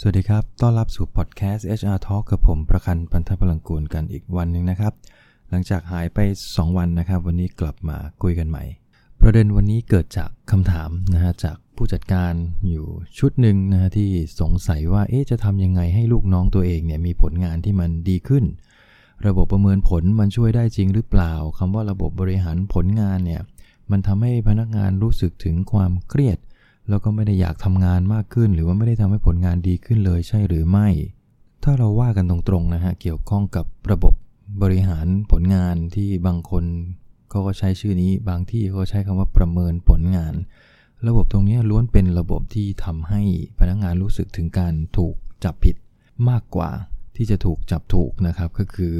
สวัสดีครับ ต้อนรับสู่พอดแคสต์ HR Talk กับผมประคันปันทพลังกูลกันอีกวันหนึ่งนะครับ หลังจากหายไป 2 วันนะครับ วันนี้กลับมาคุยกันใหม่ ประเด็นวันนี้เกิดจากคำถามนะฮะจากผู้จัดการอยู่ชุดหนึ่งนะฮะที่สงสัยว่าเอ๊ะจะทำยังไงให้ลูกน้องตัวเองเนี่ยมีผลงานที่มันดีขึ้น ระบบประเมินผลมันช่วยได้จริงหรือเปล่าคำว่าระบบบริหารผลงานเนี่ยมันทำให้พนักงานรู้สึกถึงความเครียด แล้วก็ไม่ได้อยากทำงานมากขึ้น หรือว่าไม่ได้ทำให้ผลงานดีขึ้นเลยใช่หรือไม่ ถ้าเราว่ากันตรงๆนะฮะเกี่ยวข้องกับระบบบริหารผลงานที่บางคนเขาก็ใช้ชื่อนี้ บางที่เขาใช้คำว่าประเมินผลงาน ระบบตรงนี้ล้วนเป็นระบบที่ทำให้พนักงานรู้สึกถึงการถูกจับผิดมากกว่าที่จะถูกจับถูกนะครับก็คือ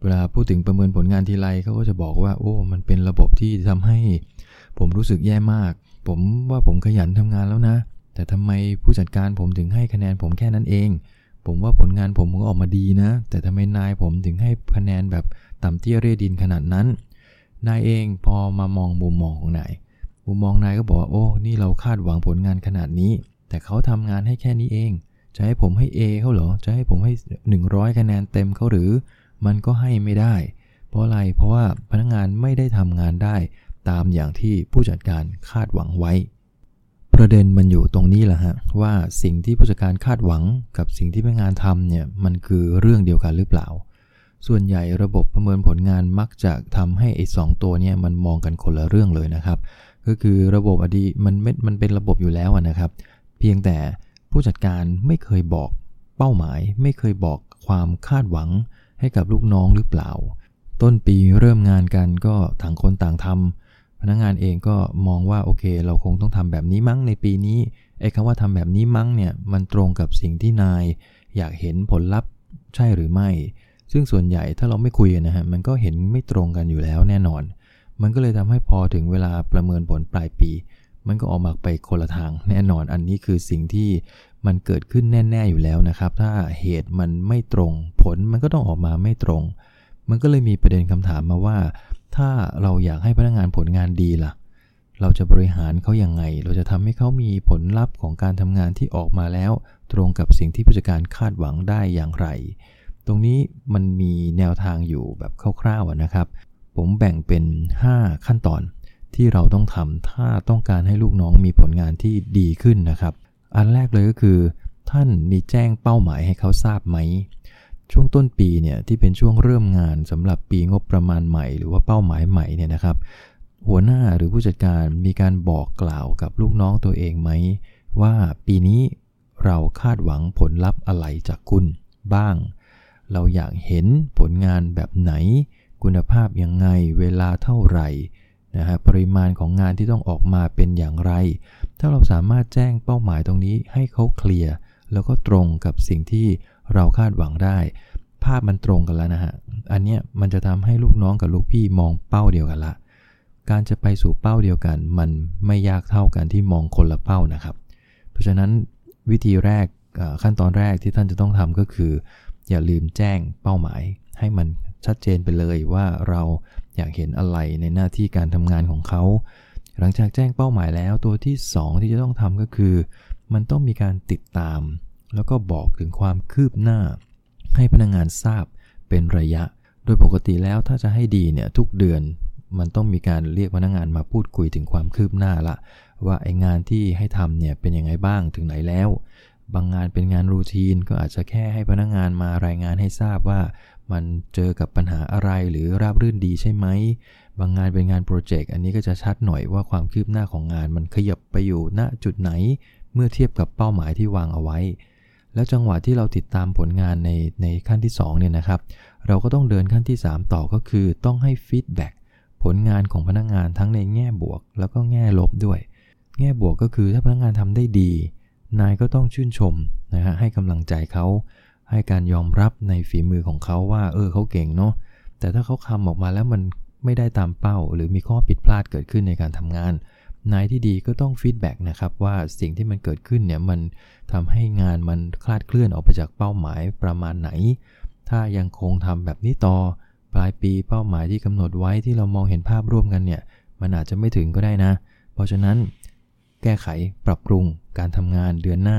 เวลาพูดถึงประเมินผลงานทีไรเขาก็จะบอกว่า โอ้ มันเป็นระบบที่ทำให้ผมรู้สึกแย่มาก ผมว่าผมขยันทำงานแล้วนะ แต่ทำไมผู้จัดการผมถึงให้คะแนนผมแค่นั้นเอง ผมว่าผลงานผมก็ออกมาดีนะ แต่ทำไมนายผมถึงให้คะแนนแบบต่ำเตี้ยเรียดินขนาดนั้น นายเองพอมามองมุมมองของนาย มุมมองนายก็บอกว่าโอ้นี่เราคาดหวังผลงานขนาดนี้ แต่เขาทำงานให้แค่นี้เอง จะให้ผมให้ A เขาเหรอ จะให้ผมให้ 100 คะแนนเต็มเขาหรือ มันก็ให้ไม่ได้ เพราะอะไร เพราะว่าพนักงานไม่ได้ทำงานได้ ตามอย่างที่ผู้จัดการคาดหวังไว้ ประเด็นมันอยู่ตรงนี้แหละฮะว่าสิ่งที่ผู้จัดการคาดหวังกับสิ่งที่พนักงานทำเนี่ยมันคือเรื่องเดียวกันหรือเปล่า ส่วนใหญ่ระบบประเมินผลงานมักจะทำให้ไอ้สองตัวเนี่ยมันมองกันคนละเรื่องเลยนะครับ ก็คือระบบอดีมันม,มันเป็นระบบอยู่แล้วนะครับ เพียงแต่ผู้จัดการไม่เคยบอกเป้าหมาย ไม่เคยบอกความคาดหวังให้กับลูกน้องหรือเปล่า ต้นปีเริ่มงานกันก็ต่างคนต่างทำ พนักงานเองก็มองว่าโอเค เราคงต้องทำแบบนี้มั้งในปีนี้ไอ้คำว่าทำแบบนี้มั้งเนี่ยมันตรงกับสิ่งที่นาย อยากเห็นผลลัพธ์ใช่หรือไม่ ซึ่งส่วนใหญ่ถ้าเราไม่คุยนนะฮะมันก็เห็นไม่ตรงกันอยู่แล้วแน่นอน มันก็เลยทำให้พอถึงเวลาประเมินผลปลายปี มันก็ออกมาไปคนละทางแน่นอน อันนี้คือสิ่งที่มันเกิดขึ้นแน่ๆอยู่แล้วนะครับ ถ้าเหตุมันไม่ตรง ผลมันก็ต้องออกมาไม่ตรง มันก็เลยมีประเด็นคำถามมาว่า ถ้าเราอยากให้พนักงานผลงานดีล่ะ เราจะบริหารเขาอย่างไง เราจะทำให้เขามีผลลัพธ์ของการทำงานที่ออกมาแล้ว ตรงกับสิ่งที่ผู้จัดการคาดหวังได้อย่างไร ตรงนี้มันมีแนวทางอยู่แบบคร่าวๆนะครับ ผมแบ่งเป็น 5 ขั้นตอน ที่เราต้องทำถ้าต้องการให้ลูกน้องมีผลงานที่ดีขึ้นนะครับ อันแรกเลยก็คือ ท่านมีแจ้งเป้าหมายให้เขาทราบไหม ช่วงต้นปีเนี่ยที่เป็นช่วงเริ่มงานสำหรับปีงบประมาณใหม่ หรือว่าเป้าหมายใหม่เนี่ยนะครับ หัวหน้าหรือผู้จัดการมีการบอกกล่าวกับลูกน้องตัวเองไหม ว่าปีนี้เราคาดหวังผลลัพธ์อะไรจากคุณบ้าง เราอยากเห็นผลงานแบบไหน คุณภาพยังไงเวลาเท่าไหร่นะฮะปริมาณของงานที่ต้องออกมาเป็นอย่างไร ถ้าเราสามารถแจ้งเป้าหมายตรงนี้ให้เขาเคลียร์แล้วก็ตรงกับสิ่งที่ เราคาดหวังได้ ภาพมันตรงกันแล้วนะฮะ อันเนี้ยมันจะทำให้ลูกน้องกับลูกพี่มองเป้าเดียวกันละ การจะไปสู่เป้าเดียวกัน มันไม่ยากเท่ากันที่มองคนละเป้านะครับ เพราะฉะนั้นวิธีแรกขั้นตอนแรกที่ท่านจะต้องทำก็คือ อย่าลืมแจ้งเป้าหมาย ให้มันชัดเจนไปเลยว่าเราอยากเห็นอะไรในหน้าที่การทำงานของเขา หลังจากแจ้งเป้าหมายแล้วตัวที่ 2 ที่จะต้องทำก็คือ มันต้องมีการติดตาม แล้วก็บอกถึงความคืบหน้า ให้พนักงงานทราบเป็นระยะ โดยปกติแล้วถ้าจะให้ดีเนี่ยทุกเดือนมันต้องมีการเรียกพนักงงานมาพูดคุยถึงความคืบหน้าละ ว่าไองานที่ให้ทำเนี่ยเป็นยังไงบ้างถึงไหนแล้ว บางงานเป็นงานรูทีนก็อาจจะแค่ให้พนักงงานมารายงานให้ทราบว่ามันเจอกับปัญหาอะไรหรือราบรื่นดีใช่ไหม บางงานเป็นงาน project อันนี้ก็จะชัดหน่อยว่าความคืบหน้าของงานมันขยับไปอยู่ณจุดไหน เมื่อเทียบกับเป้าหมายที่วางเอาไว้ แล้วจังหวะที่เราติดตามผลงานในในขั้นที่2เนี่ยนะครับ เราก็ต้องเดินขั้นที่ 3 ต่อก็คือต้องให้ feedback ผลงานของพนักงานทั้งในแง่บวก แล้วก็แง่ลบด้วย แง่บวกก็คือถ้าพนักงานทำได้ดี นายก็ต้องชื่นชมนะฮะให้กำลังใจเขา ให้การยอมรับในฝีมือของเขาว่า เออเขาเก่งเนาะแต่ถ้าเขาคำออกมาแล้วมันไม่ได้ตามเป้า หรือมีข้อผิดพลาดเกิดขึ้นในการทำงาน นายที่ดีก็ต้องฟีดแบ็กนะครับว่าสิ่งที่มันเกิดขึ้นเนี่ยมันทำให้งานมันคลาดเคลื่อนออกไปจากเป้าหมายประมาณไหน ถ้ายังคงทำแบบนี้ต่อปลายปีเป้าหมายที่กำหนดไว้ที่เรามองเห็นภาพร่วมกันเนี่ยมันอาจจะไม่ถึงก็ได้นะ เพราะฉะนั้นแก้ไขปรับปรุงการทำงานเดือนหน้า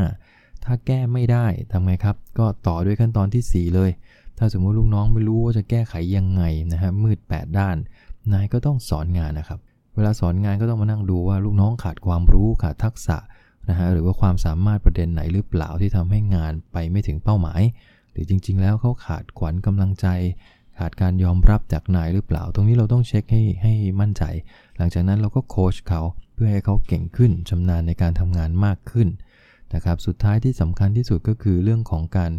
ถ้าแก้ไม่ได้ทำไงครับ ก็ต่อด้วยขั้นตอนที่ 4 เลย ถ้าสมมุติลูกน้องไม่รู้ว่าจะแก้ไขยังไงนะฮะมืด 8 ด้านนายก็ต้องสอนงานนะครับ เวลาสอนงานก็ต้องมานั่งดูว่าลูกน้องขาดความรู้ขาดทักษะนะฮะหรือว่าความสามารถประเด็นไหนหรือเปล่าที่ทำให้งานไปไม่ถึงเป้าหมาย หรือจริง ๆ แล้วเขาขาดขวัญกำลังใจ ขาดการยอมรับจากนายหรือเปล่า ตรงนี้เราต้องเช็คให้ให้มั่นใจ หลังจากนั้นเราก็โค้ชเขาเพื่อให้เขาเก่งขึ้นชำนาญในการทำงานมากขึ้น นะครับ สุดท้ายที่สำคัญที่สุดก็คือเรื่องของการ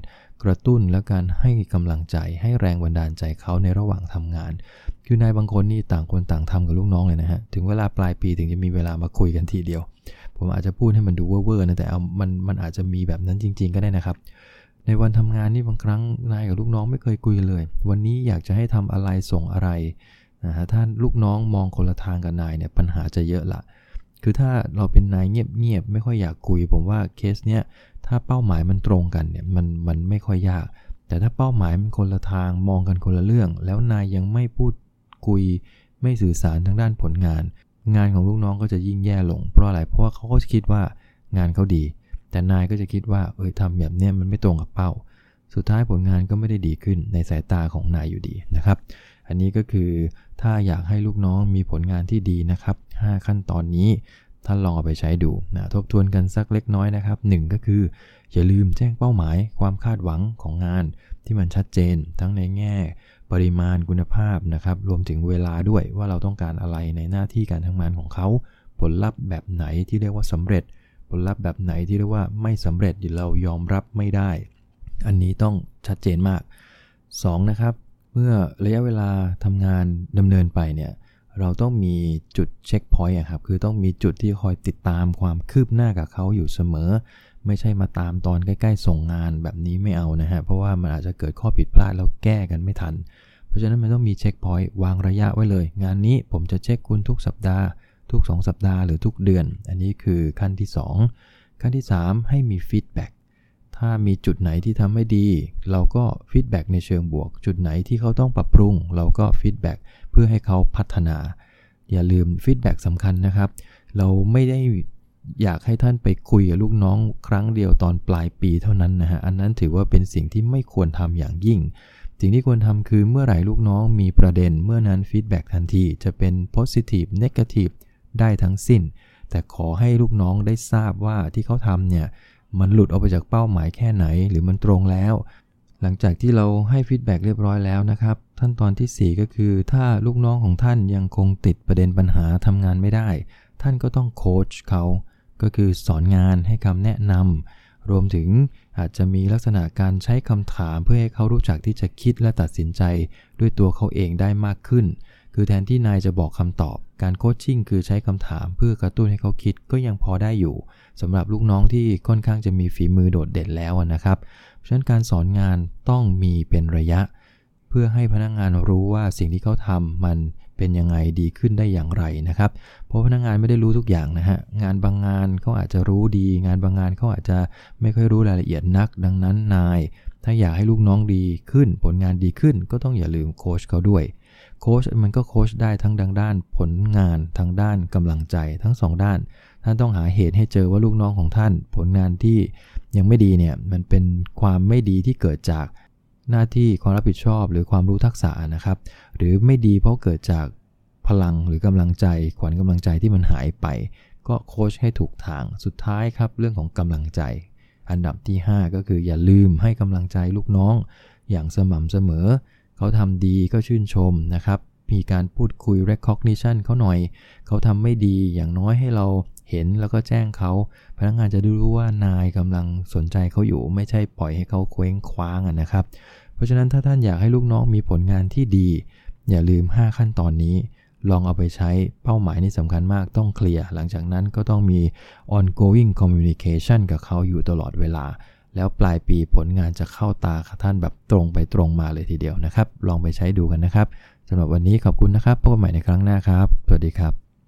กระตุ้นและการให้กำลังใจให้แรงบันดาลใจเขาในระหว่างทำงาน คือนายบางคนนี่ต่างคนต่างทำกับลูกน้องเลยนะฮะ ถึงเวลาปลายปีถึงจะมีเวลามาคุยกันทีเดียว ผมอาจจะพูดให้มันดูเว่อร์ๆนะแต่เอามันมันอาจจะมีแบบนั้นจริง ๆ ก็ได้นะครับ ในวันทำงานนี่บางครั้งนายกับลูกน้องไม่เคยคุยเลย วันนี้อยากจะให้ทำอะไรส่งอะไรนะฮะถ้าลูกน้องมองคนละทางกับนายเนี่ยปัญหาจะเยอะละ คือถ้าเราเป็นนายเงียบๆไม่ค่อยอยากคุย ผมว่าเคสเนี้ยถ้าเป้าหมายมันตรงกันเนี่ยมันมันไม่ค่อยยาก แต่ถ้าเป้าหมายมันคนละทางมองกันคนละเรื่อง แล้วนายยังไม่พูดคุย ไม่สื่อสารทางด้านผลงาน งานของลูกน้องก็จะยิ่งแย่ลง เพราะอะไรเพราะว่าเขาก็คิดว่างานเขาดี แต่นายก็จะคิดว่าเออทำแบบเนี้ยมันไม่ตรงกับเป้า สุดท้ายผลงานก็ไม่ได้ดีขึ้นในสายตาของนายอยู่ดีนะครับ อันนี้ก็คือ ถ้าอยากให้ลูกน้องมีผลงานที่ดีนะครับ 5 ขั้นตอนนี้ท่านลองเอาไปใช้ดูนะทบทวนกันสักเล็กน้อยนะครับ 1 ก็คือ อย่าลืมแจ้งเป้าหมายความคาดหวังของงาน ที่มันชัดเจน ทั้งในแง่ ปริมาณคุณภาพนะครับ รวมถึงเวลาด้วยว่าเราต้องการอะไรในหน้าที่การทำงานของเขา ผลลัพธ์แบบไหนที่เรียกว่าสำเร็จ ผลลัพธ์แบบไหนที่เรียกว่าไม่สำเร็จเรายอมรับไม่ได้ อันนี้ต้องชัดเจนมาก 2 นะครับ เมื่อระยะเวลาทำงานดำเนินไปเนี่ยเราต้องมีจุดเช็คพอยต์ครับ คือต้องมีจุดที่คอยติดตามความคืบหน้ากับเขาอยู่เสมอ ไม่ใช่มาตามตอนใกล้ ๆ ส่งงานแบบนี้ไม่เอานะฮะ เพราะว่ามันอาจจะเกิดข้อผิดพลาดแล้วแก้กันไม่ทัน เพราะฉะนั้นมันต้องมีเช็คพอยต์วางระยะไว้เลย งานนี้ผมจะเช็คคุณทุกสัปดาห์ ทุก 2 สัปดาห์หรือทุกเดือน อันนี้คือขั้นที่ 2 ขั้นที่ 3 ให้มี feedback ถ้ามีจุดไหนที่ทำไม่ดี เราก็ feedback ในเชิงบวก จุดไหนที่เขาต้องปรับปรุง เราก็ feedback เพื่อให้เขาพัฒนา อย่าลืม feedback สำคัญนะครับ เราไม่ได้อยากให้ท่านไปคุยกับลูกน้องครั้งเดียวตอนปลายปีเท่านั้นนะฮะ อันนั้นถือว่าเป็นสิ่งที่ไม่ควรทำอย่างยิ่ง สิ่งที่ควรทำคือเมื่อไหร่ลูกน้องมีประเด็นเมื่อนั้น feedback ทันที จะเป็น positive negative ได้ทั้งสิ้น แต่ขอให้ลูกน้องได้ทราบว่าที่เขาทำเนี่ย มันหลุดออกไปจากเป้าหมายแค่ไหนหรือมันตรงแล้ว หลังจากที่เราให้ feedback เรียบร้อยแล้วนะครับขั้นตอนที่ 4 ก็คือถ้าลูกน้องของท่านยังคงติดประเด็นปัญหาทำงานไม่ได้ ท่านก็ต้องโค้ชเขา ก็คือสอนงานให้คำแนะนำรวมถึงอาจจะมีลักษณะการใช้คำถามเพื่อให้เขารู้จักที่จะคิดและตัดสินใจด้วยตัวเขาเองได้มากขึ้น คือแทนที่นายจะบอกคำตอบ การโคชชิ่งคือใช้คำถามเพื่อกระตุ้นให้เขาคิดก็ยังพอได้อยู่สำหรับลูกน้องที่ค่อนข้างจะมีฝีมือโดดเด่นแล้วนะครับฉะนั้นการสอนงานต้องมีเป็นระยะ เพื่อให้พนักงงานรู้ว่าสิ่งที่เขาทำมันเป็นยังไงดีขึ้นได้อย่างไรนะครับ เพราะพนักงงานไม่ได้รู้ทุกอย่างนะฮะ งานบางงานเขาอาจจะรู้ดี งานบางงานเขาอาจจะไม่ค่อยรู้รายละเอียดนัก ดังนั้นนาย ถ้าอยากให้ลูกน้องดีขึ้น ผลงานดีขึ้นก็ต้องอย่าลืมโค้ชเขาด้วย โค้ชมันก็โค้ชได้ทั้งดังด้านผลงานทางด้านกำลังใจทั้ง2ด้าน ท่านต้องหาเหตุให้เจอว่าลูกน้องของท่าน ผลงานที่ยังไม่ดีเนี่ยมันเป็นความไม่ดีที่เกิดจากหน้าที่ความรับผิดชอบ หรือความรู้ทักษะนะครับ หรือไม่ดีเพราะเกิดจากพลังหรือกำลังใจขวัญกำลังใจที่มันหายไป ก็โค้ชให้ถูกทางสุดท้ายครับ เรื่องของกำลังใจ อันดับที่ 5 ก็คืออย่าลืมให้กำลังใจลูกน้องอย่างสม่ำเสมอ เขาทำดีก็ชื่นชมนะครับ มีการพูดคุย recognition เขาหน่อย เขาทำไม่ดีอย่างน้อยให้เราเห็นแล้วก็แจ้งเขา พนักงานจะรู้ว่านายกำลังสนใจเขาอยู่ ไม่ใช่ปล่อยให้เขาเคว้งคว้างนะครับ เพราะฉะนั้นถ้าท่านอยากให้ลูกน้องมีผลงานที่ดี อย่าลืม 5 ขั้นตอนนี้ ลองเอาไปใช้เป้าหมายนี่สำคัญมากต้องเคลียร์ หลังจากนั้นก็ต้องมี ongoing communication กับเขาอยู่ตลอดเวลา แล้วปลายปีผลงานจะเข้าตาท่านแบบตรงไปตรงมาเลยทีเดียวนะครับ ลองไปใช้ดูกันนะครับสำหรับวันนี้ขอบคุณนะครับพบกันใหม่ในครั้งหน้าครับ สวัสดีครับ